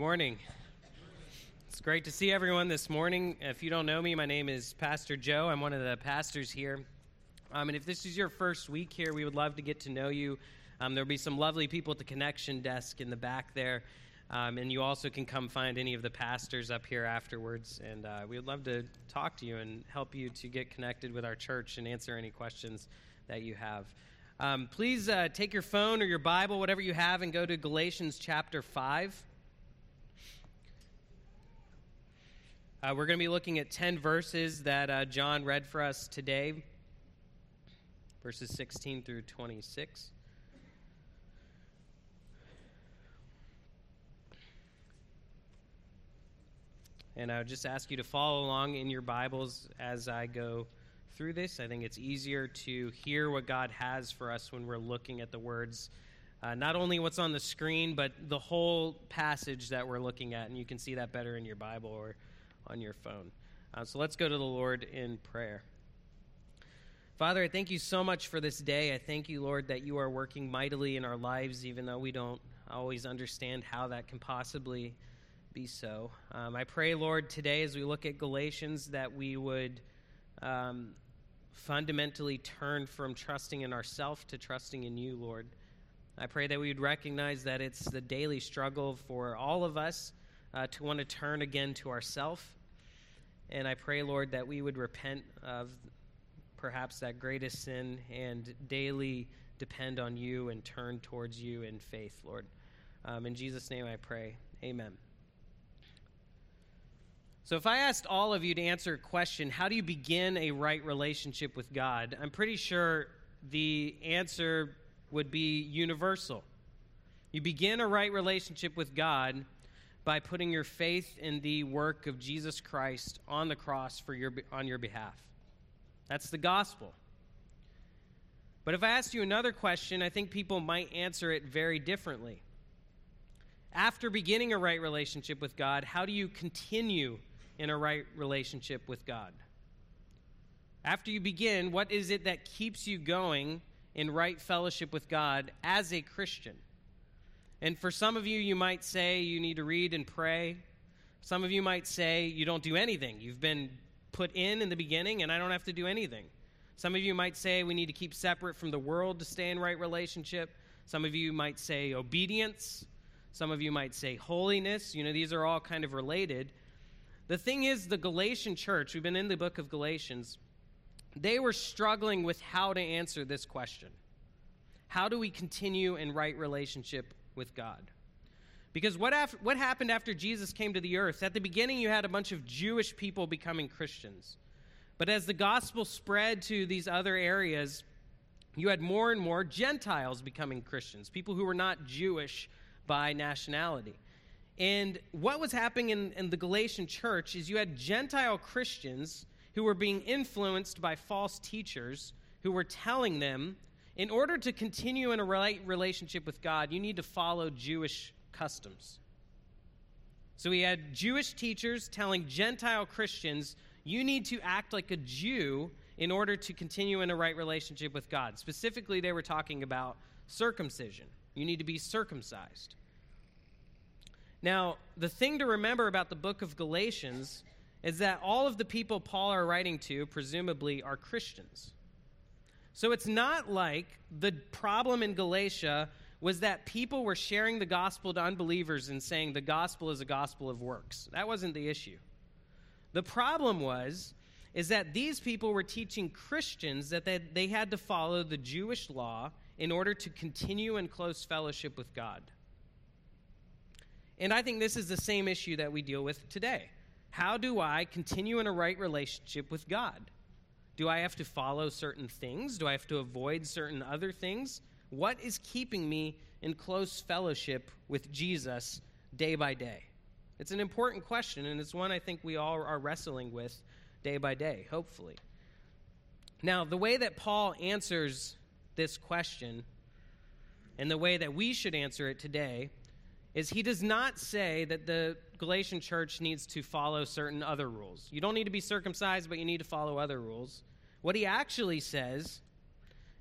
Good morning. It's great to see everyone this morning. If you don't know me, my name is Pastor Joe. I'm one of the pastors here. Um, and if this is your first week here, we would love to get to know you. Um, there'll be some lovely people at the connection desk in the back there. Um, and you also can come find any of the pastors up here afterwards. And uh, we would love to talk to you and help you to get connected with our church and answer any questions that you have. Um, please uh, take your phone or your Bible, whatever you have, and go to Galatians chapter 5. Uh, we're going to be looking at 10 verses that uh, John read for us today, verses 16 through 26. And I would just ask you to follow along in your Bibles as I go through this. I think it's easier to hear what God has for us when we're looking at the words, uh, not only what's on the screen, but the whole passage that we're looking at. And you can see that better in your Bible or on your phone. Uh, so let's go to the Lord in prayer. Father, I thank you so much for this day. I thank you, Lord, that you are working mightily in our lives, even though we don't always understand how that can possibly be so. Um, I pray, Lord, today as we look at Galatians, that we would um, fundamentally turn from trusting in ourselves to trusting in you, Lord. I pray that we would recognize that it's the daily struggle for all of us uh, to want to turn again to ourselves and I pray, Lord, that we would repent of perhaps that greatest sin and daily depend on you and turn towards you in faith, Lord. Um, in Jesus' name I pray. Amen. So, if I asked all of you to answer a question, how do you begin a right relationship with God? I'm pretty sure the answer would be universal. You begin a right relationship with God by putting your faith in the work of Jesus Christ on the cross for your, on your behalf. That's the gospel. But if I asked you another question, I think people might answer it very differently. After beginning a right relationship with God, how do you continue in a right relationship with God? After you begin, what is it that keeps you going in right fellowship with God as a Christian? And for some of you, you might say you need to read and pray. Some of you might say you don't do anything. You've been put in in the beginning, and I don't have to do anything. Some of you might say we need to keep separate from the world to stay in right relationship. Some of you might say obedience. Some of you might say holiness. You know, these are all kind of related. The thing is, the Galatian church, we've been in the book of Galatians, they were struggling with how to answer this question How do we continue in right relationship with God. Because what, what happened after Jesus came to the earth? At the beginning, you had a bunch of Jewish people becoming Christians. But as the gospel spread to these other areas, you had more and more Gentiles becoming Christians, people who were not Jewish by nationality. And what was happening in, in, the Galatian church is you had Gentile Christians who were being influenced by false teachers who were telling them in order to continue in a right relationship with God, you need to follow Jewish customs. So we had Jewish teachers telling Gentile Christians, you need to act like a Jew in order to continue in a right relationship with God. Specifically, they were talking about circumcision. You need to be circumcised. Now, the thing to remember about the book of Galatians is that all of the people Paul are writing to, presumably, are Christians. So it's not like the problem in Galatia was that people were sharing the gospel to unbelievers and saying the gospel is a gospel of works. That wasn't the issue. The problem was is that these people were teaching Christians that they, they had to follow the Jewish law in order to continue in close fellowship with God. And I think this is the same issue that we deal with today. How do I continue in a right relationship with God? Do I have to follow certain things? Do I have to avoid certain other things? What is keeping me in close fellowship with Jesus day by day? It's an important question, and it's one I think we all are wrestling with day by day, hopefully. Now, the way that Paul answers this question, and the way that we should answer it today, is he does not say that the Galatian church needs to follow certain other rules. You don't need to be circumcised, but you need to follow other rules. What he actually says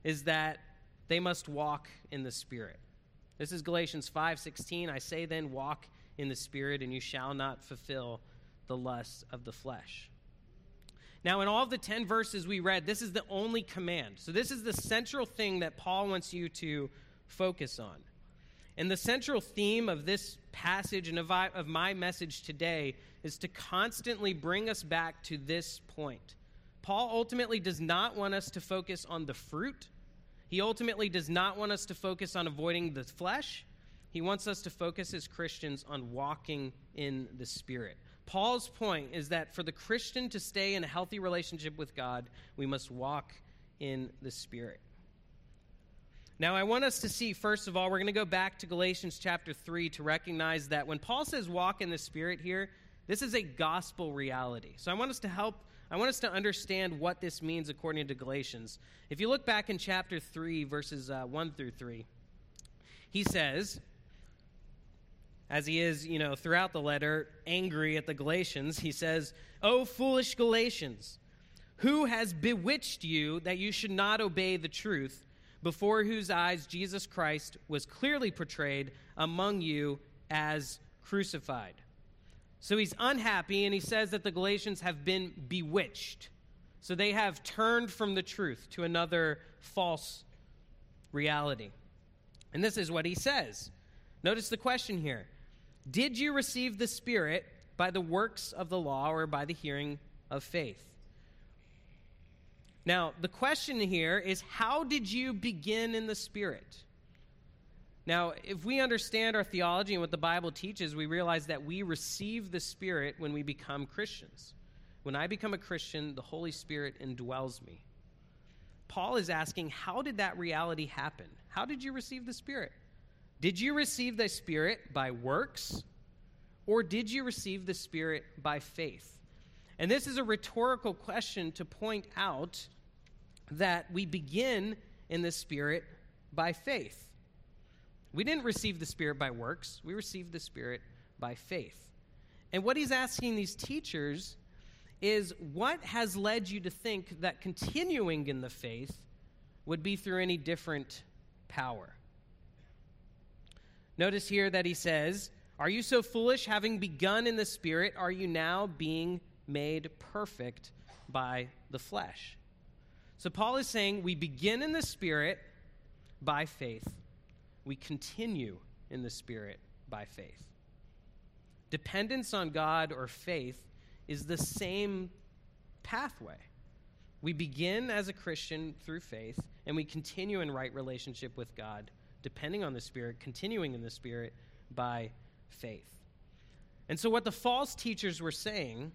is that they must walk in the Spirit. This is Galatians 5:16. I say then walk in the Spirit, and you shall not fulfill the lusts of the flesh. Now, in all of the 10 verses we read, this is the only command. So, this is the central thing that Paul wants you to focus on. And the central theme of this passage and of, of my message today is to constantly bring us back to this point. Paul ultimately does not want us to focus on the fruit. He ultimately does not want us to focus on avoiding the flesh. He wants us to focus as Christians on walking in the Spirit. Paul's point is that for the Christian to stay in a healthy relationship with God, we must walk in the Spirit. Now, I want us to see, first of all, we're going to go back to Galatians chapter 3 to recognize that when Paul says walk in the Spirit here, this is a gospel reality. So I want us to help, I want us to understand what this means according to Galatians. If you look back in chapter 3, verses uh, 1 through 3, he says, as he is, you know, throughout the letter, angry at the Galatians, he says, O foolish Galatians, who has bewitched you that you should not obey the truth? before whose eyes Jesus Christ was clearly portrayed among you as crucified. So he's unhappy, and he says that the Galatians have been bewitched. So they have turned from the truth to another false reality. And this is what he says. Notice the question here Did you receive the Spirit by the works of the law or by the hearing of faith? Now, the question here is how did you begin in the Spirit? Now, if we understand our theology and what the Bible teaches, we realize that we receive the Spirit when we become Christians. When I become a Christian, the Holy Spirit indwells me. Paul is asking, how did that reality happen? How did you receive the Spirit? Did you receive the Spirit by works, or did you receive the Spirit by faith? And this is a rhetorical question to point out that we begin in the Spirit by faith. We didn't receive the Spirit by works, we received the Spirit by faith. And what he's asking these teachers is what has led you to think that continuing in the faith would be through any different power? Notice here that he says, Are you so foolish, having begun in the Spirit, are you now being made perfect by the flesh. So Paul is saying we begin in the Spirit by faith, we continue in the Spirit by faith. Dependence on God or faith is the same pathway. We begin as a Christian through faith, and we continue in right relationship with God, depending on the Spirit, continuing in the Spirit by faith. And so, what the false teachers were saying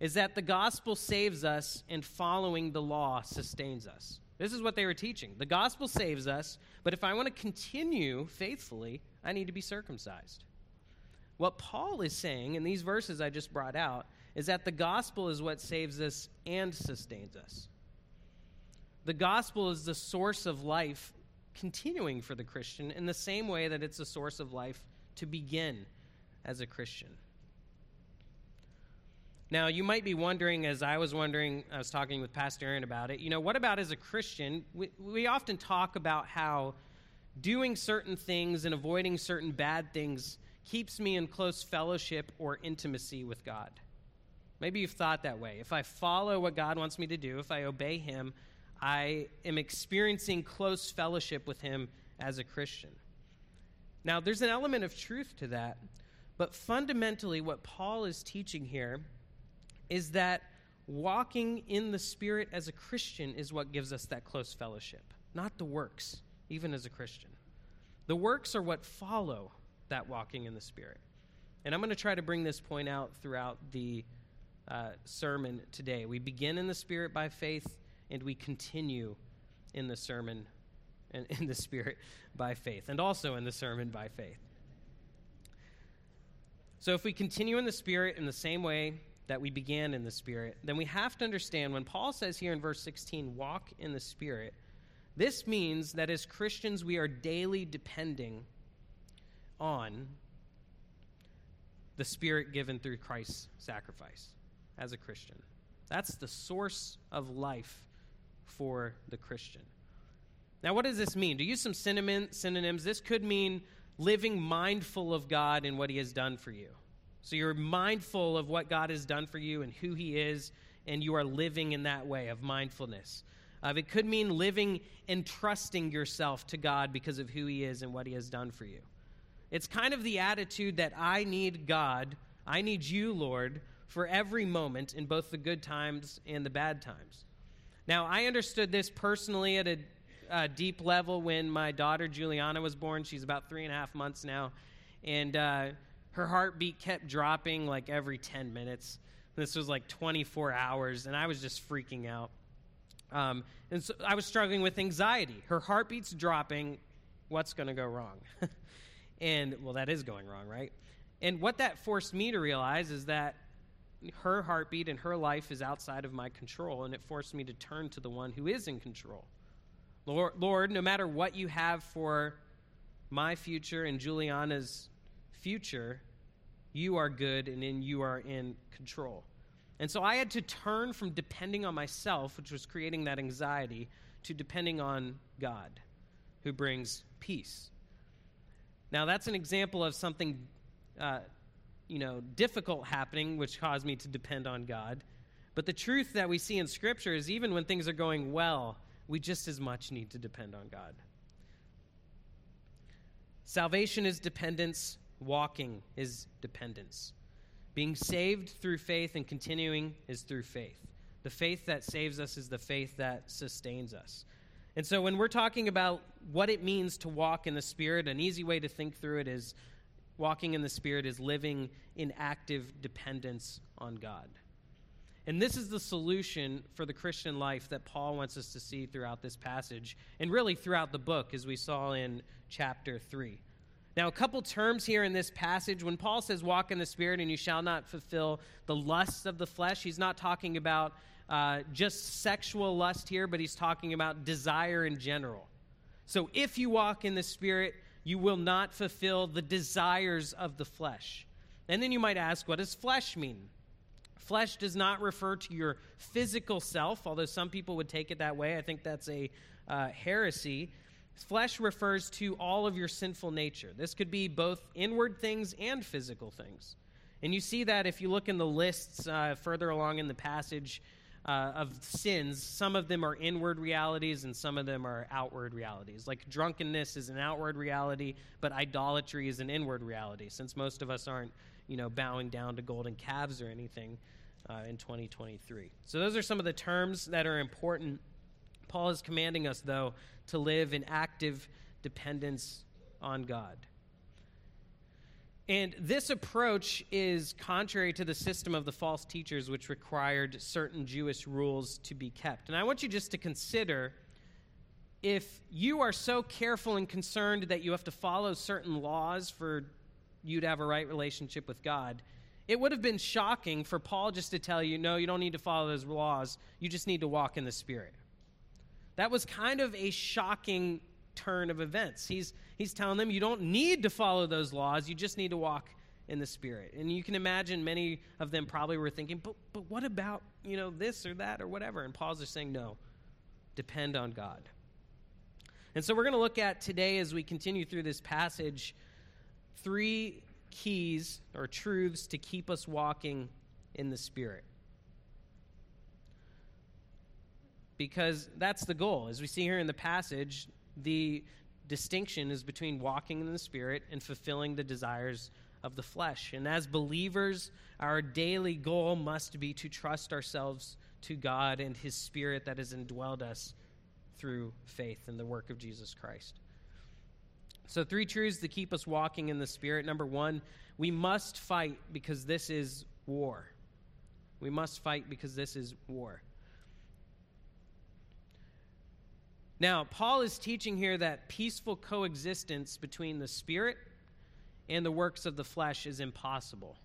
is that the gospel saves us and following the law sustains us. This is what they were teaching. The gospel saves us, but if I want to continue faithfully, I need to be circumcised. What Paul is saying in these verses I just brought out is that the gospel is what saves us and sustains us. The gospel is the source of life continuing for the Christian in the same way that it's a source of life to begin as a Christian. Now, you might be wondering, as I was wondering, I was talking with Pastor Aaron about it, you know, what about as a Christian? We, we often talk about how doing certain things and avoiding certain bad things keeps me in close fellowship or intimacy with God. Maybe you've thought that way. If I follow what God wants me to do, if I obey Him, I am experiencing close fellowship with Him as a Christian. Now, there's an element of truth to that, but fundamentally, what Paul is teaching here is that walking in the Spirit as a Christian is what gives us that close fellowship, not the works, even as a Christian. The works are what follow that walking in the Spirit. And I'm going to try to bring this point out throughout the uh, sermon today. We begin in the Spirit by faith, and we continue in the sermon and in the Spirit by faith, and also in the sermon by faith. So, if we continue in the Spirit in the same way that we began in the Spirit, then we have to understand when Paul says here in verse 16, walk in the Spirit, this means that as Christians we are daily depending on the Spirit given through Christ's sacrifice as a Christian. That's the source of life for the Christian. Now, what does this mean? To use some synonyms, this could mean living mindful of God and what He has done for you. So you're mindful of what God has done for you and who He is, and you are living in that way of mindfulness. Uh, it could mean living and trusting yourself to God because of who He is and what He has done for you. It's kind of the attitude that I need God, I need you, Lord, for every moment in both the good times and the bad times. Now, I understood this personally at a, a deep level when my daughter Juliana was born. She's about three and a half months now. And uh, her heartbeat kept dropping like every 10 minutes. This was like 24 hours, and I was just freaking out. Um, and so I was struggling with anxiety. Her heartbeat's dropping. What's going to go wrong? and, well, that is going wrong, right? And what that forced me to realize is that her heartbeat and her life is outside of my control, and it forced me to turn to the one who is in control. Lord, Lord no matter what you have for my future and Juliana's future, you are good and you are in control. And so I had to turn from depending on myself, which was creating that anxiety, to depending on God, who brings peace. Now, that's an example of something, uh, you know, difficult happening, which caused me to depend on God. But the truth that we see in Scripture is even when things are going well, we just as much need to depend on God. Salvation is dependence, walking is dependence. Being saved through faith and continuing is through faith. The faith that saves us is the faith that sustains us. And so when we're talking about what it means to walk in the Spirit, an easy way to think through it is walking in the Spirit is living in active dependence on God. And this is the solution for the Christian life that Paul wants us to see throughout this passage and really throughout the book, as we saw in chapter 3. Now, a couple terms here in this passage. When Paul says, walk in the Spirit and you shall not fulfill the lusts of the flesh, he's not talking about uh, just sexual lust here, but he's talking about desire in general. So, if you walk in the Spirit, you will not fulfill the desires of the flesh. And then you might ask, what does flesh mean? Flesh does not refer to your physical self, although some people would take it that way. I think that's a uh, heresy. Flesh refers to all of your sinful nature. This could be both inward things and physical things. And you see that if you look in the lists uh, further along in the passage uh, of sins, some of them are inward realities and some of them are outward realities. Like drunkenness is an outward reality, but idolatry is an inward reality, since most of us aren't, you know, bowing down to golden calves or anything uh, in 2023. So those are some of the terms that are important. Paul is commanding us, though, to live in active dependence on God. And this approach is contrary to the system of the false teachers, which required certain Jewish rules to be kept. And I want you just to consider if you are so careful and concerned that you have to follow certain laws for you to have a right relationship with God, it would have been shocking for Paul just to tell you, no, you don't need to follow those laws. You just need to walk in the Spirit. That was kind of a shocking turn of events. He's, he's telling them you don't need to follow those laws, you just need to walk in the Spirit. And you can imagine many of them probably were thinking, but, but what about, you know, this or that or whatever? And Paul's just saying, no, depend on God. And so we're going to look at today as we continue through this passage three keys or truths to keep us walking in the Spirit. Because that's the goal. As we see here in the passage, the distinction is between walking in the Spirit and fulfilling the desires of the flesh. And as believers, our daily goal must be to trust ourselves to God and His Spirit that has indwelled us through faith in the work of Jesus Christ. So, three truths to keep us walking in the Spirit. Number one, we must fight because this is war. We must fight because this is war. Now, Paul is teaching here that peaceful coexistence between the Spirit and the works of the flesh is impossible.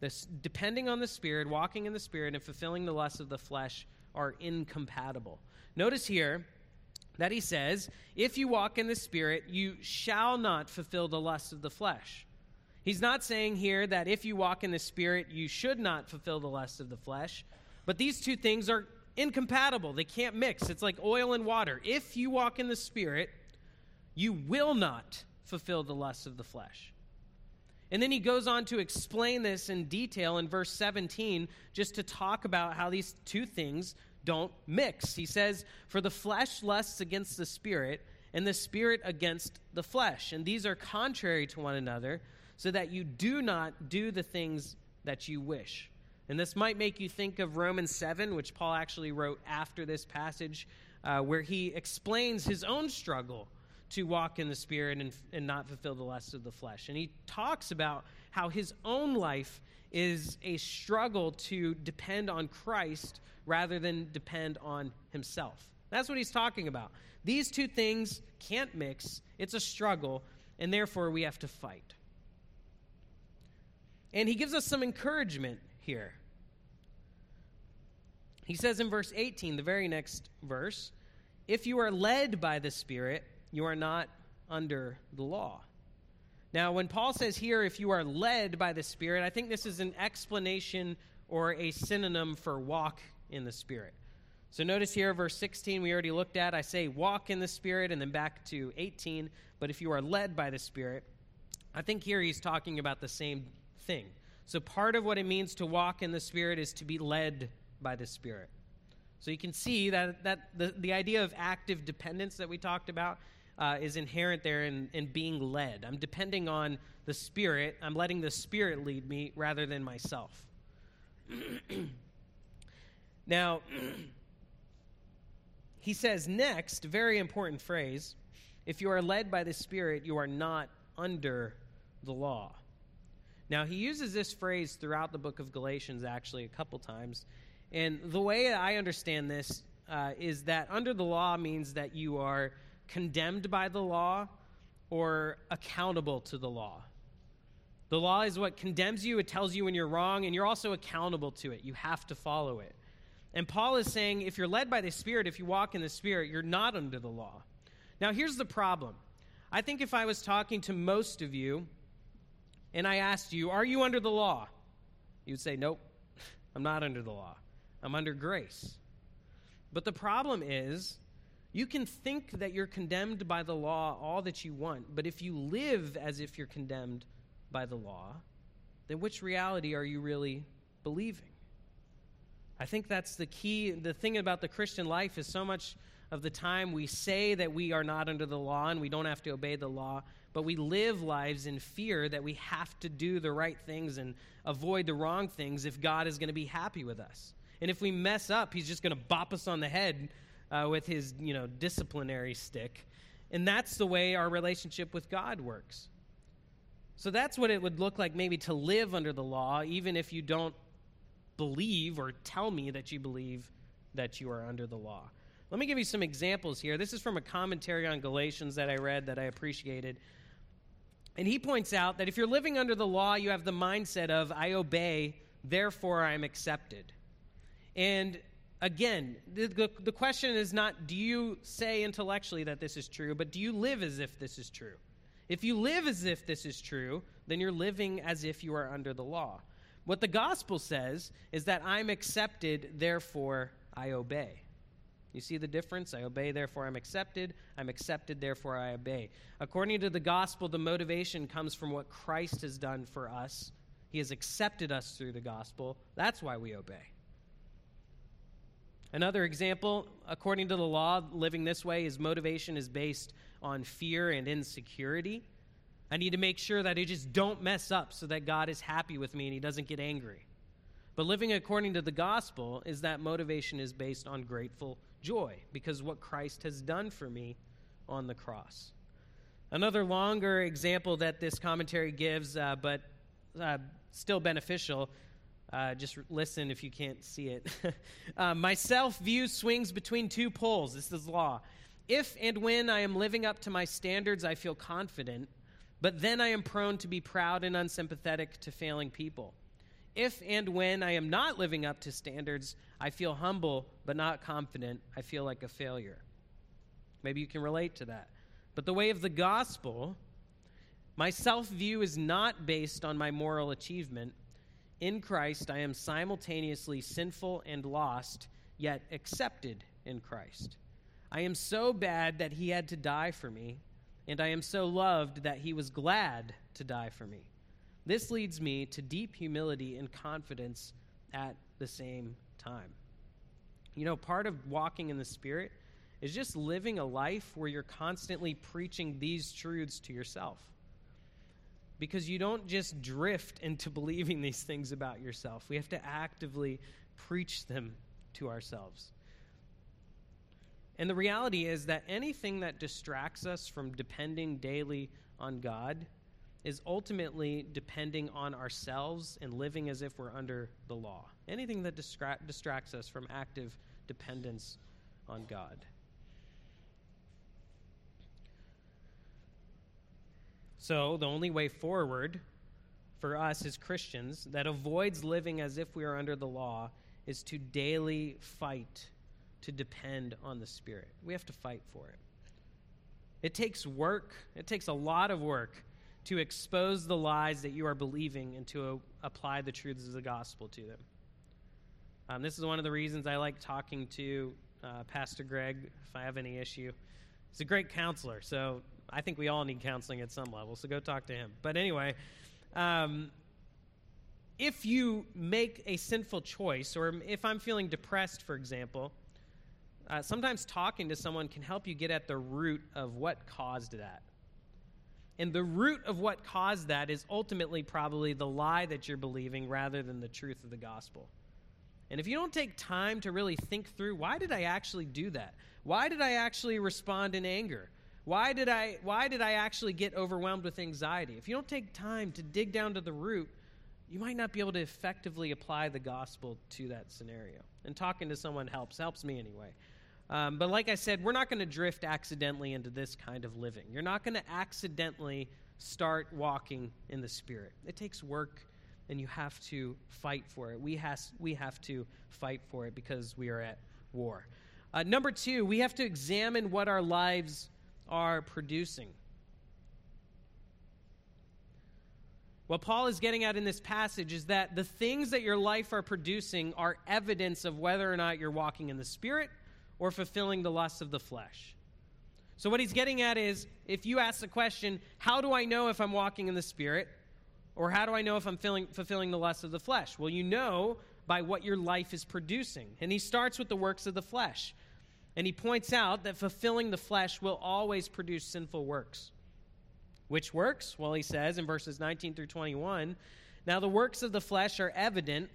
This, depending on the Spirit, walking in the Spirit, and fulfilling the lusts of the flesh are incompatible. Notice here that he says, If you walk in the Spirit, you shall not fulfill the lusts of the flesh. He's not saying here that if you walk in the Spirit, you should not fulfill the lusts of the flesh. But these two things are incompatible. They can't mix. It's like oil and water. If you walk in the Spirit, you will not fulfill the lusts of the flesh. And then he goes on to explain this in detail in verse 17, just to talk about how these two things don't mix. He says, For the flesh lusts against the spirit, and the spirit against the flesh. And these are contrary to one another, so that you do not do the things that you wish. And this might make you think of Romans 7, which Paul actually wrote after this passage, uh, where he explains his own struggle to walk in the Spirit and, and not fulfill the lusts of the flesh. And he talks about how his own life is a struggle to depend on Christ rather than depend on himself. That's what he's talking about. These two things can't mix, it's a struggle, and therefore we have to fight. And he gives us some encouragement here. He says in verse 18, the very next verse, if you are led by the Spirit, you are not under the law. Now, when Paul says here, if you are led by the Spirit, I think this is an explanation or a synonym for walk in the Spirit. So notice here, verse 16, we already looked at. I say walk in the Spirit, and then back to 18. But if you are led by the Spirit, I think here he's talking about the same thing. So part of what it means to walk in the Spirit is to be led by the Spirit. So you can see that, that the, the idea of active dependence that we talked about uh, is inherent there in, in being led. I'm depending on the Spirit. I'm letting the Spirit lead me rather than myself. now, he says next, very important phrase if you are led by the Spirit, you are not under the law. Now, he uses this phrase throughout the book of Galatians, actually, a couple times. And the way I understand this uh, is that under the law means that you are condemned by the law or accountable to the law. The law is what condemns you, it tells you when you're wrong, and you're also accountable to it. You have to follow it. And Paul is saying if you're led by the Spirit, if you walk in the Spirit, you're not under the law. Now, here's the problem. I think if I was talking to most of you and I asked you, Are you under the law? You'd say, Nope, I'm not under the law. I'm under grace. But the problem is, you can think that you're condemned by the law all that you want, but if you live as if you're condemned by the law, then which reality are you really believing? I think that's the key. The thing about the Christian life is so much of the time we say that we are not under the law and we don't have to obey the law, but we live lives in fear that we have to do the right things and avoid the wrong things if God is going to be happy with us. And if we mess up, He's just going to bop us on the head uh, with his, you know, disciplinary stick. And that's the way our relationship with God works. So that's what it would look like maybe to live under the law, even if you don't believe or tell me that you believe that you are under the law. Let me give you some examples here. This is from a commentary on Galatians that I read that I appreciated. And he points out that if you're living under the law, you have the mindset of, I obey, therefore I'm accepted. And again, the, the, the, question is not do you say intellectually that this is true, but do you live as if this is true? If you live as if this is true, then you're living as if you are under the law. What the gospel says is that I'm accepted, therefore I obey. You see the difference? I obey, therefore I'm accepted. I'm accepted, therefore I obey. According to the gospel, the motivation comes from what Christ has done for us. He has accepted us through the gospel. That's why we obey. Another example, according to the law, living this way, his motivation is based on fear and insecurity. I need to make sure that I just don't mess up so that God is happy with me and he doesn't get angry. But living according to the gospel is that motivation is based on grateful joy because what Christ has done for me on the cross. Another longer example that this commentary gives, uh, but uh, still beneficial, uh, just listen if you can't see it. uh, my self view swings between two poles. This is law. If and when I am living up to my standards, I feel confident, but then I am prone to be proud and unsympathetic to failing people. If and when I am not living up to standards, I feel humble but not confident. I feel like a failure. Maybe you can relate to that. But the way of the gospel, my self view is not based on my moral achievement, in Christ, I am simultaneously sinful and lost, yet accepted in Christ. I am so bad that he had to die for me, and I am so loved that he was glad to die for me. This leads me to deep humility and confidence at the same time. You know, part of walking in the Spirit is just living a life where you're constantly preaching these truths to yourself. Because you don't just drift into believing these things about yourself, we have to actively preach them to ourselves. And the reality is that anything that distracts us from depending daily on God is ultimately depending on ourselves and living as if we're under the law. Anything that distra- distracts us from active dependence on God. So, the only way forward for us as Christians that avoids living as if we are under the law is to daily fight to depend on the Spirit. We have to fight for it. It takes work, it takes a lot of work to expose the lies that you are believing and to uh, apply the truths of the gospel to them. Um, this is one of the reasons I like talking to uh, Pastor Greg if I have any issue. He's a great counselor, so I think we all need counseling at some level, so go talk to him. But anyway, um, if you make a sinful choice, or if I'm feeling depressed, for example, uh, sometimes talking to someone can help you get at the root of what caused that. And the root of what caused that is ultimately probably the lie that you're believing rather than the truth of the gospel. And if you don't take time to really think through why did I actually do that? Why did I actually respond in anger? Why did I why did I actually get overwhelmed with anxiety? If you don't take time to dig down to the root, you might not be able to effectively apply the gospel to that scenario. And talking to someone helps, helps me anyway. Um, but like I said, we're not going to drift accidentally into this kind of living. You're not going to accidentally start walking in the Spirit. It takes work, and you have to fight for it. We, has, we have to fight for it because we are at war. Uh, number two, we have to examine what our lives are producing. What Paul is getting at in this passage is that the things that your life are producing are evidence of whether or not you're walking in the Spirit or fulfilling the lusts of the flesh. So, what he's getting at is if you ask the question, How do I know if I'm walking in the Spirit? Or how do I know if I'm filling, fulfilling the lusts of the flesh? Well, you know by what your life is producing. And he starts with the works of the flesh. And he points out that fulfilling the flesh will always produce sinful works. Which works? Well, he says in verses 19 through 21 Now the works of the flesh are evident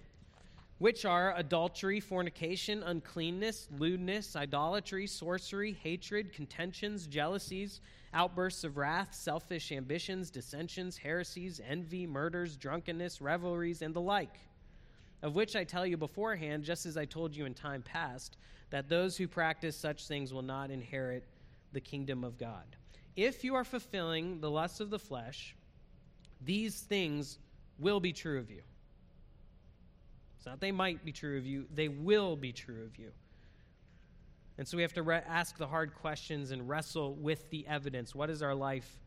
which are adultery, fornication, uncleanness, lewdness, idolatry, sorcery, hatred, contentions, jealousies, outbursts of wrath, selfish ambitions, dissensions, heresies, envy, murders, drunkenness, revelries, and the like. Of which I tell you beforehand, just as I told you in time past, that those who practice such things will not inherit the kingdom of God. If you are fulfilling the lusts of the flesh, these things will be true of you. It's not they might be true of you, they will be true of you. And so we have to re- ask the hard questions and wrestle with the evidence. What is our life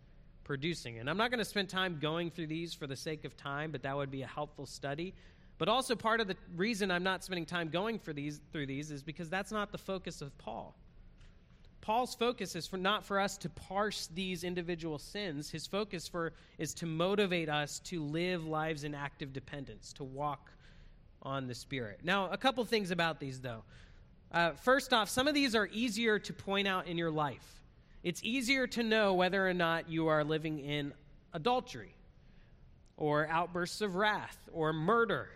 producing? And I'm not going to spend time going through these for the sake of time, but that would be a helpful study. But also, part of the reason I'm not spending time going for these, through these is because that's not the focus of Paul. Paul's focus is for not for us to parse these individual sins. His focus for is to motivate us to live lives in active dependence, to walk on the Spirit. Now, a couple things about these, though. Uh, first off, some of these are easier to point out in your life. It's easier to know whether or not you are living in adultery, or outbursts of wrath, or murder,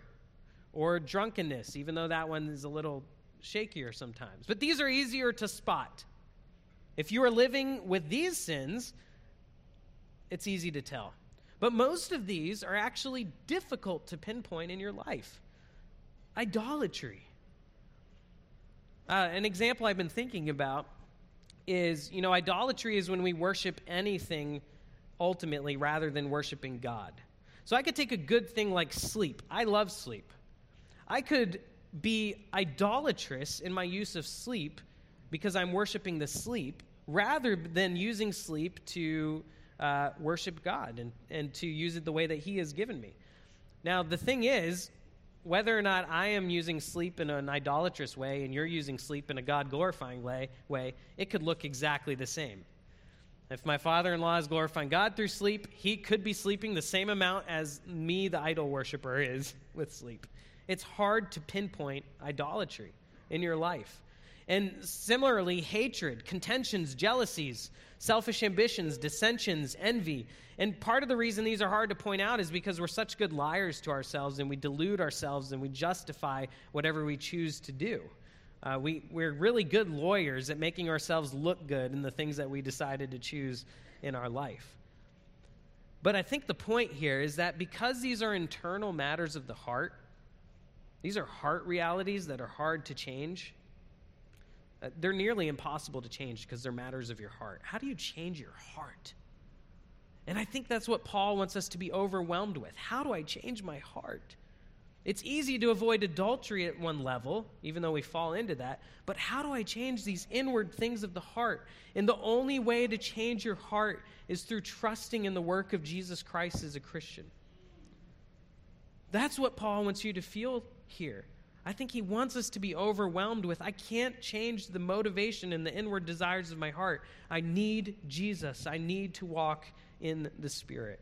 or drunkenness, even though that one is a little shakier sometimes. But these are easier to spot. If you are living with these sins, it's easy to tell. But most of these are actually difficult to pinpoint in your life idolatry. Uh, an example I've been thinking about is, you know, idolatry is when we worship anything ultimately rather than worshiping God. So I could take a good thing like sleep. I love sleep. I could be idolatrous in my use of sleep because I'm worshiping the sleep rather than using sleep to uh, worship God and, and to use it the way that He has given me. Now, the thing is, whether or not I am using sleep in an idolatrous way and you're using sleep in a God glorifying way, way, it could look exactly the same. If my father in law is glorifying God through sleep, he could be sleeping the same amount as me, the idol worshiper, is with sleep. It's hard to pinpoint idolatry in your life. And similarly, hatred, contentions, jealousies, selfish ambitions, dissensions, envy. And part of the reason these are hard to point out is because we're such good liars to ourselves and we delude ourselves and we justify whatever we choose to do. Uh, we, we're really good lawyers at making ourselves look good in the things that we decided to choose in our life. But I think the point here is that because these are internal matters of the heart, these are heart realities that are hard to change. Uh, they're nearly impossible to change because they're matters of your heart. How do you change your heart? And I think that's what Paul wants us to be overwhelmed with. How do I change my heart? It's easy to avoid adultery at one level, even though we fall into that. But how do I change these inward things of the heart? And the only way to change your heart is through trusting in the work of Jesus Christ as a Christian. That's what Paul wants you to feel here. I think he wants us to be overwhelmed with I can't change the motivation and the inward desires of my heart. I need Jesus. I need to walk in the Spirit.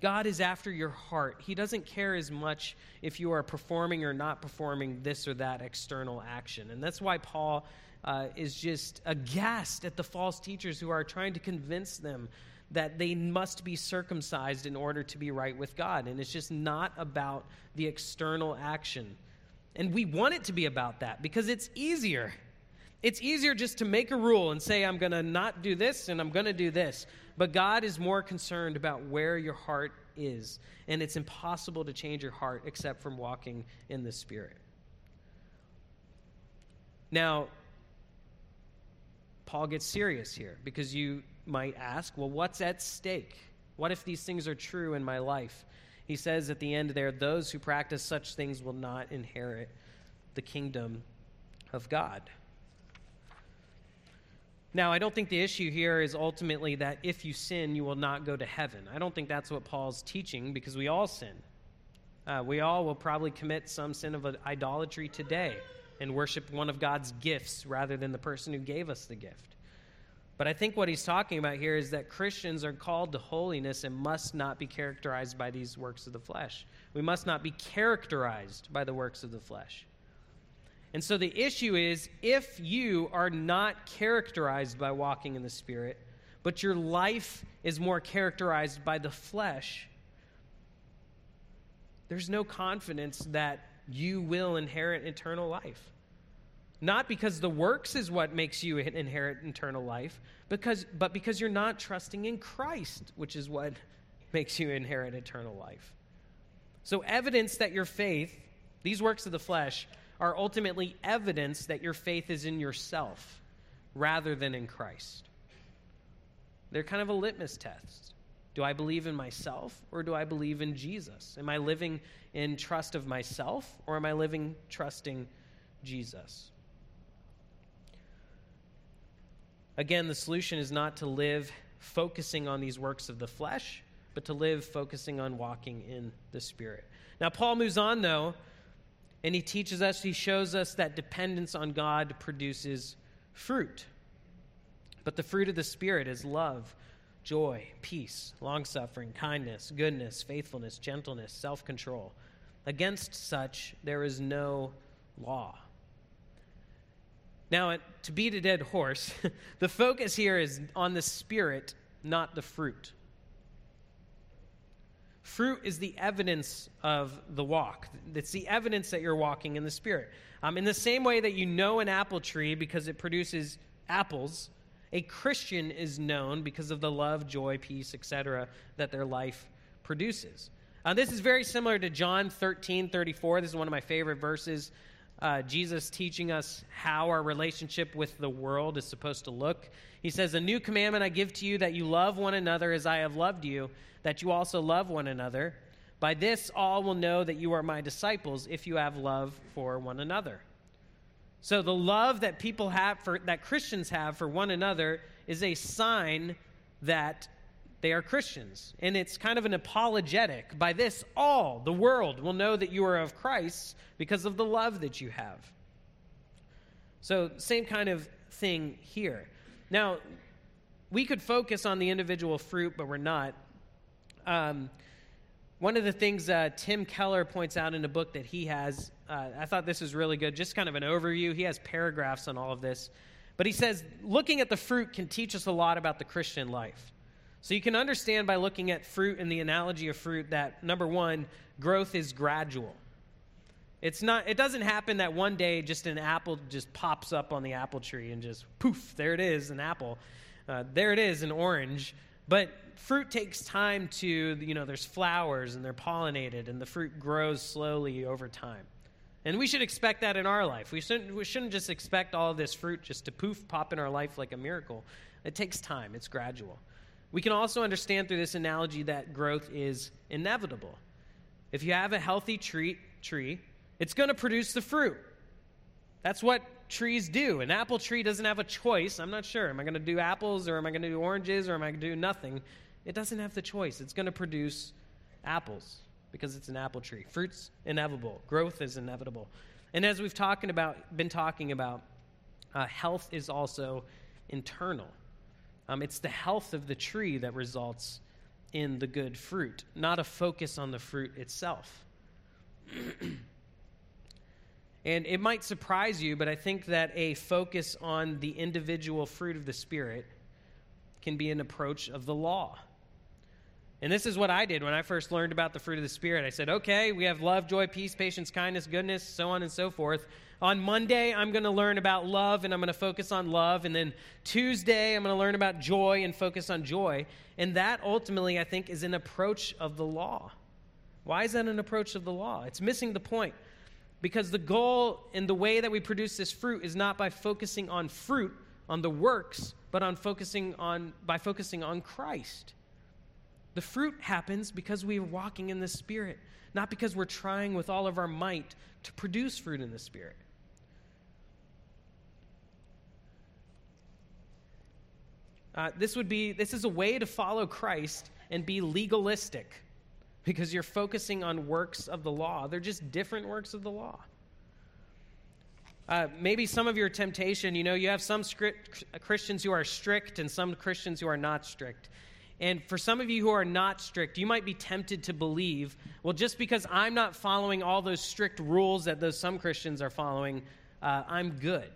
God is after your heart. He doesn't care as much if you are performing or not performing this or that external action. And that's why Paul uh, is just aghast at the false teachers who are trying to convince them that they must be circumcised in order to be right with God. And it's just not about the external action. And we want it to be about that because it's easier. It's easier just to make a rule and say, I'm going to not do this and I'm going to do this. But God is more concerned about where your heart is. And it's impossible to change your heart except from walking in the Spirit. Now, Paul gets serious here because you might ask, well, what's at stake? What if these things are true in my life? He says at the end there, those who practice such things will not inherit the kingdom of God. Now, I don't think the issue here is ultimately that if you sin, you will not go to heaven. I don't think that's what Paul's teaching because we all sin. Uh, we all will probably commit some sin of idolatry today and worship one of God's gifts rather than the person who gave us the gift. But I think what he's talking about here is that Christians are called to holiness and must not be characterized by these works of the flesh. We must not be characterized by the works of the flesh. And so the issue is if you are not characterized by walking in the Spirit, but your life is more characterized by the flesh, there's no confidence that you will inherit eternal life. Not because the works is what makes you inherit eternal life, because, but because you're not trusting in Christ, which is what makes you inherit eternal life. So, evidence that your faith, these works of the flesh, are ultimately evidence that your faith is in yourself rather than in Christ. They're kind of a litmus test. Do I believe in myself or do I believe in Jesus? Am I living in trust of myself or am I living trusting Jesus? Again, the solution is not to live focusing on these works of the flesh, but to live focusing on walking in the Spirit. Now, Paul moves on, though, and he teaches us, he shows us that dependence on God produces fruit. But the fruit of the Spirit is love, joy, peace, long suffering, kindness, goodness, faithfulness, gentleness, self control. Against such, there is no law. Now, to beat a dead horse, the focus here is on the Spirit, not the fruit. Fruit is the evidence of the walk. It's the evidence that you're walking in the Spirit. Um, in the same way that you know an apple tree because it produces apples, a Christian is known because of the love, joy, peace, etc., that their life produces. Uh, this is very similar to John 13 34. This is one of my favorite verses. Uh, Jesus teaching us how our relationship with the world is supposed to look. He says, A new commandment I give to you that you love one another as I have loved you that you also love one another. By this, all will know that you are my disciples if you have love for one another. So, the love that people have for, that Christians have for one another is a sign that they are Christians. And it's kind of an apologetic. By this, all the world will know that you are of Christ because of the love that you have. So, same kind of thing here. Now, we could focus on the individual fruit, but we're not. Um, one of the things uh, Tim Keller points out in a book that he has, uh, I thought this was really good, just kind of an overview. He has paragraphs on all of this. But he says, looking at the fruit can teach us a lot about the Christian life. So you can understand by looking at fruit and the analogy of fruit that, number one, growth is gradual. It's not, it doesn't happen that one day just an apple just pops up on the apple tree and just poof, there it is, an apple. Uh, there it is, an orange. But fruit takes time to, you know, there's flowers and they're pollinated and the fruit grows slowly over time. And we should expect that in our life. We shouldn't, we shouldn't just expect all this fruit just to poof, pop in our life like a miracle. It takes time, it's gradual. We can also understand through this analogy that growth is inevitable. If you have a healthy tree, tree it's going to produce the fruit. That's what trees do. An apple tree doesn't have a choice. I'm not sure. Am I going to do apples or am I going to do oranges or am I going to do nothing? It doesn't have the choice. It's going to produce apples because it's an apple tree. Fruit's inevitable. Growth is inevitable. And as we've talking about, been talking about, uh, health is also internal. Um, it's the health of the tree that results in the good fruit, not a focus on the fruit itself. And it might surprise you, but I think that a focus on the individual fruit of the Spirit can be an approach of the law. And this is what I did when I first learned about the fruit of the Spirit. I said, okay, we have love, joy, peace, patience, kindness, goodness, so on and so forth. On Monday, I'm going to learn about love and I'm going to focus on love. And then Tuesday, I'm going to learn about joy and focus on joy. And that ultimately, I think, is an approach of the law. Why is that an approach of the law? It's missing the point. Because the goal and the way that we produce this fruit is not by focusing on fruit, on the works, but on focusing on by focusing on Christ. The fruit happens because we're walking in the Spirit, not because we're trying with all of our might to produce fruit in the Spirit. Uh, this would be this is a way to follow Christ and be legalistic because you're focusing on works of the law. They're just different works of the law. Uh, maybe some of your temptation, you know, you have some script, Christians who are strict and some Christians who are not strict. And for some of you who are not strict, you might be tempted to believe, well, just because I'm not following all those strict rules that those some Christians are following, uh, I'm good.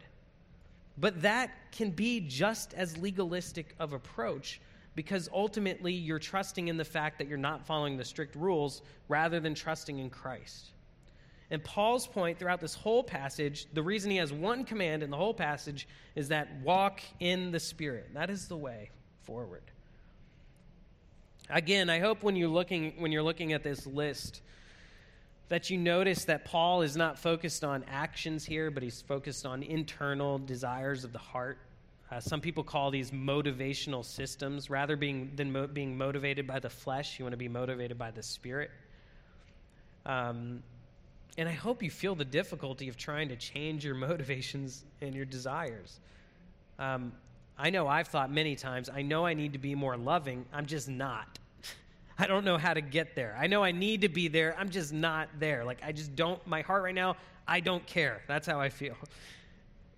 But that can be just as legalistic of approach because ultimately you're trusting in the fact that you're not following the strict rules rather than trusting in Christ. And Paul's point throughout this whole passage, the reason he has one command in the whole passage is that walk in the Spirit. That is the way forward. Again, I hope when you're looking when you're looking at this list that you notice that Paul is not focused on actions here, but he's focused on internal desires of the heart. Uh, some people call these motivational systems. Rather being, than mo- being motivated by the flesh, you want to be motivated by the spirit. Um, and I hope you feel the difficulty of trying to change your motivations and your desires. Um, I know I've thought many times, I know I need to be more loving. I'm just not. I don't know how to get there. I know I need to be there. I'm just not there. Like, I just don't, my heart right now, I don't care. That's how I feel.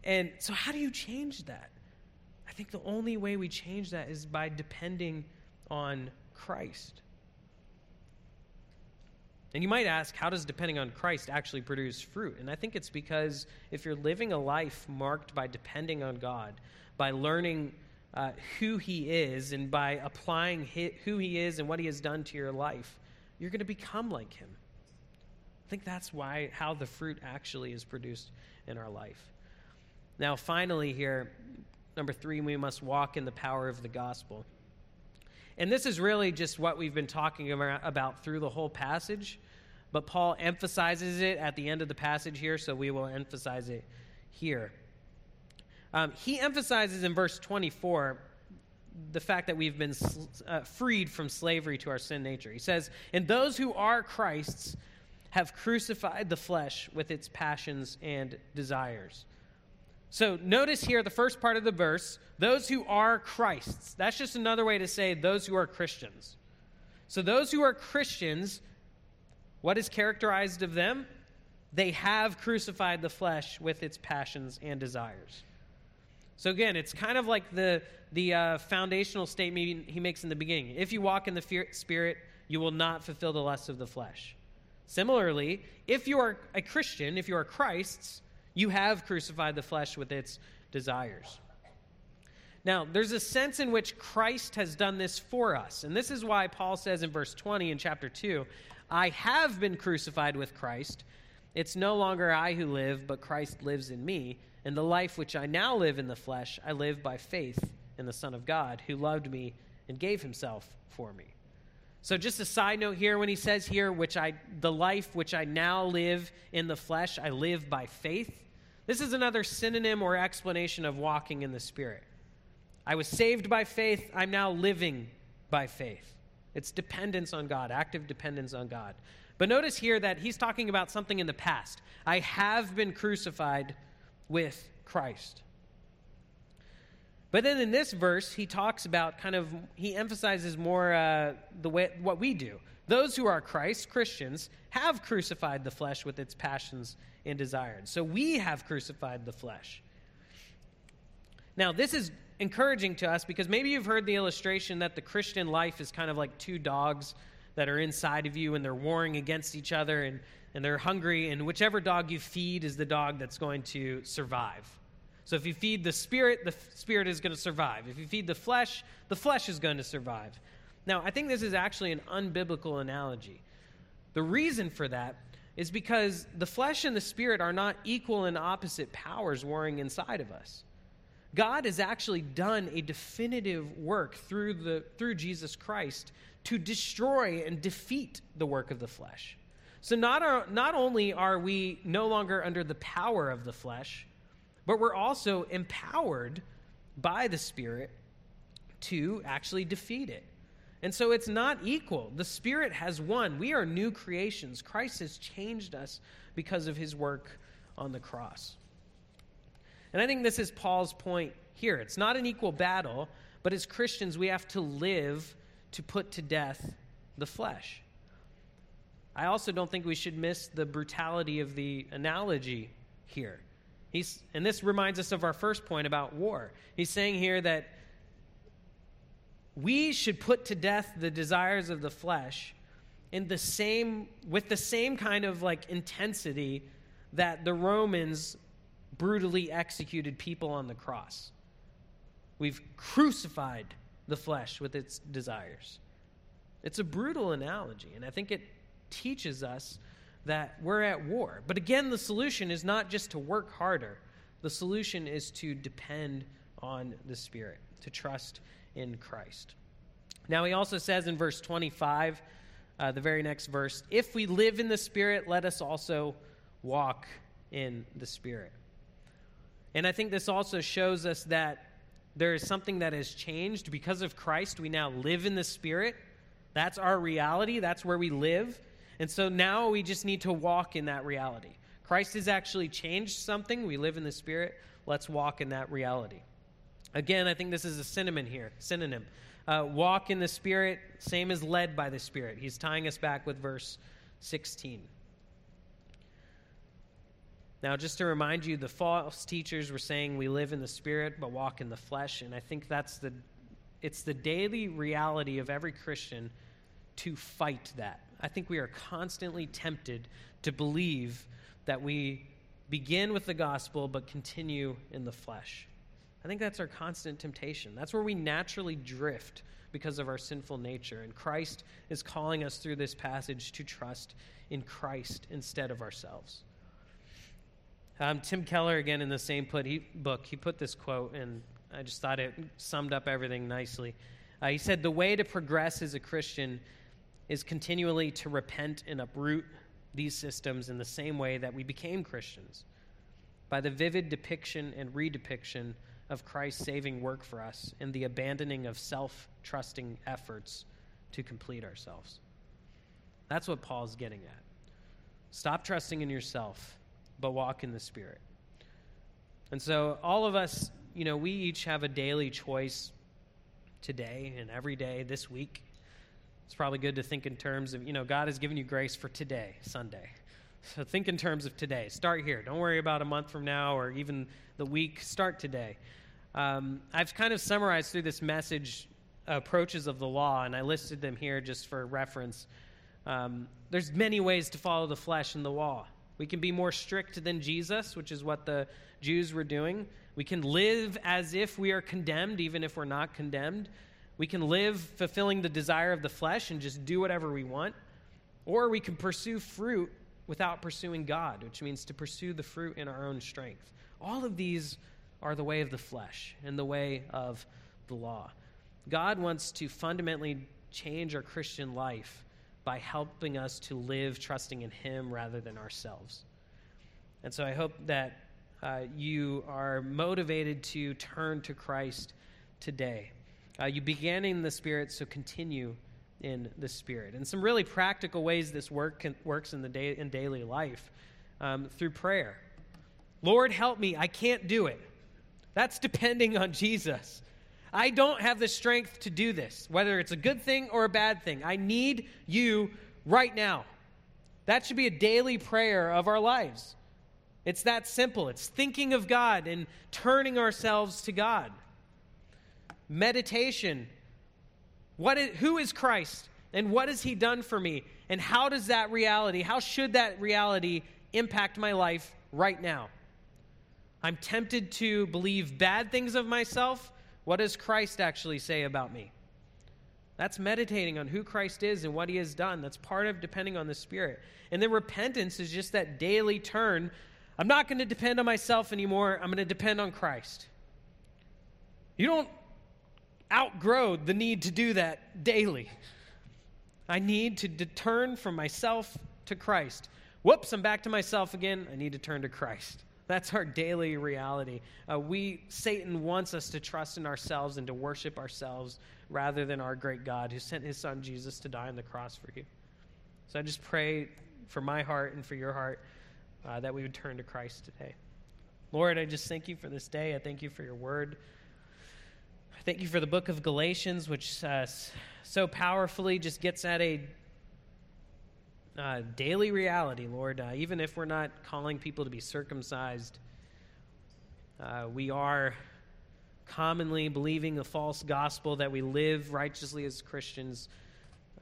And so, how do you change that? I think the only way we change that is by depending on Christ. And you might ask, how does depending on Christ actually produce fruit? And I think it's because if you're living a life marked by depending on God, by learning uh, who He is, and by applying who He is and what He has done to your life, you're going to become like Him. I think that's why how the fruit actually is produced in our life. Now, finally, here, Number three, we must walk in the power of the gospel. And this is really just what we've been talking about through the whole passage, but Paul emphasizes it at the end of the passage here, so we will emphasize it here. Um, he emphasizes in verse 24 the fact that we've been uh, freed from slavery to our sin nature. He says, And those who are Christ's have crucified the flesh with its passions and desires. So notice here the first part of the verse those who are Christ's. That's just another way to say those who are Christians. So those who are Christians, what is characterized of them? They have crucified the flesh with its passions and desires. So again, it's kind of like the the uh, foundational statement he makes in the beginning. If you walk in the fear, Spirit, you will not fulfill the lusts of the flesh. Similarly, if you are a Christian, if you are Christ's, you have crucified the flesh with its desires. Now, there's a sense in which Christ has done this for us. And this is why Paul says in verse 20 in chapter 2 I have been crucified with Christ. It's no longer I who live, but Christ lives in me. And the life which I now live in the flesh, I live by faith in the Son of God, who loved me and gave himself for me. So just a side note here when he says here which I the life which I now live in the flesh I live by faith. This is another synonym or explanation of walking in the spirit. I was saved by faith, I'm now living by faith. It's dependence on God, active dependence on God. But notice here that he's talking about something in the past. I have been crucified with Christ. But then in this verse, he talks about kind of, he emphasizes more uh, the way, what we do. Those who are Christ, Christians, have crucified the flesh with its passions and desires. So we have crucified the flesh. Now, this is encouraging to us because maybe you've heard the illustration that the Christian life is kind of like two dogs that are inside of you and they're warring against each other and, and they're hungry, and whichever dog you feed is the dog that's going to survive. So if you feed the spirit, the spirit is going to survive. If you feed the flesh, the flesh is going to survive. Now, I think this is actually an unbiblical analogy. The reason for that is because the flesh and the spirit are not equal and opposite powers warring inside of us. God has actually done a definitive work through, the, through Jesus Christ to destroy and defeat the work of the flesh. So, not, our, not only are we no longer under the power of the flesh, but we're also empowered by the Spirit to actually defeat it. And so it's not equal. The Spirit has won. We are new creations. Christ has changed us because of his work on the cross. And I think this is Paul's point here. It's not an equal battle, but as Christians, we have to live to put to death the flesh. I also don't think we should miss the brutality of the analogy here. He's, and this reminds us of our first point about war. He's saying here that we should put to death the desires of the flesh in the same with the same kind of like intensity that the Romans brutally executed people on the cross. We've crucified the flesh with its desires. It's a brutal analogy, and I think it teaches us that we're at war. But again, the solution is not just to work harder, the solution is to depend on the Spirit, to trust in Christ. Now, he also says in verse 25, uh, the very next verse, if we live in the Spirit, let us also walk in the Spirit. And I think this also shows us that there is something that has changed. Because of Christ, we now live in the Spirit. That's our reality, that's where we live. And so now we just need to walk in that reality. Christ has actually changed something. We live in the Spirit. Let's walk in that reality. Again, I think this is a synonym here. Synonym. Uh, walk in the Spirit, same as led by the Spirit. He's tying us back with verse 16. Now, just to remind you, the false teachers were saying we live in the Spirit but walk in the flesh, and I think that's the it's the daily reality of every Christian to fight that. I think we are constantly tempted to believe that we begin with the gospel but continue in the flesh. I think that's our constant temptation. That's where we naturally drift because of our sinful nature. And Christ is calling us through this passage to trust in Christ instead of ourselves. Um, Tim Keller, again, in the same put, he, book, he put this quote, and I just thought it summed up everything nicely. Uh, he said, The way to progress as a Christian is continually to repent and uproot these systems in the same way that we became Christians by the vivid depiction and redepiction of Christ's saving work for us and the abandoning of self trusting efforts to complete ourselves. That's what Paul's getting at. Stop trusting in yourself, but walk in the Spirit. And so, all of us, you know, we each have a daily choice today and every day this week it's probably good to think in terms of, you know, God has given you grace for today, Sunday. So think in terms of today. Start here. Don't worry about a month from now or even the week. Start today. Um, I've kind of summarized through this message approaches of the law, and I listed them here just for reference. Um, there's many ways to follow the flesh and the law. We can be more strict than Jesus, which is what the Jews were doing. We can live as if we are condemned, even if we're not condemned. We can live fulfilling the desire of the flesh and just do whatever we want. Or we can pursue fruit without pursuing God, which means to pursue the fruit in our own strength. All of these are the way of the flesh and the way of the law. God wants to fundamentally change our Christian life by helping us to live trusting in Him rather than ourselves. And so I hope that uh, you are motivated to turn to Christ today. Uh, you began in the Spirit, so continue in the Spirit. And some really practical ways this work can, works in, the day, in daily life um, through prayer. Lord, help me. I can't do it. That's depending on Jesus. I don't have the strength to do this, whether it's a good thing or a bad thing. I need you right now. That should be a daily prayer of our lives. It's that simple. It's thinking of God and turning ourselves to God. Meditation. What is, who is Christ and what has he done for me? And how does that reality, how should that reality impact my life right now? I'm tempted to believe bad things of myself. What does Christ actually say about me? That's meditating on who Christ is and what he has done. That's part of depending on the Spirit. And then repentance is just that daily turn. I'm not going to depend on myself anymore. I'm going to depend on Christ. You don't outgrow the need to do that daily. I need to turn from myself to Christ. Whoops, I'm back to myself again. I need to turn to Christ. That's our daily reality. Uh, we Satan wants us to trust in ourselves and to worship ourselves rather than our great God who sent his son Jesus to die on the cross for you. So I just pray for my heart and for your heart uh, that we would turn to Christ today. Lord, I just thank you for this day. I thank you for your word. Thank you for the book of Galatians, which uh, so powerfully just gets at a uh, daily reality, Lord. Uh, even if we're not calling people to be circumcised, uh, we are commonly believing a false gospel that we live righteously as Christians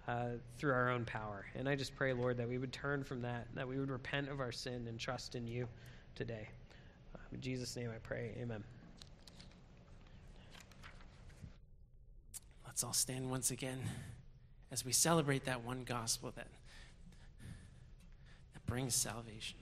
uh, through our own power. And I just pray, Lord, that we would turn from that, that we would repent of our sin and trust in you today. Uh, in Jesus' name I pray. Amen. Let's all stand once again as we celebrate that one gospel that that brings salvation.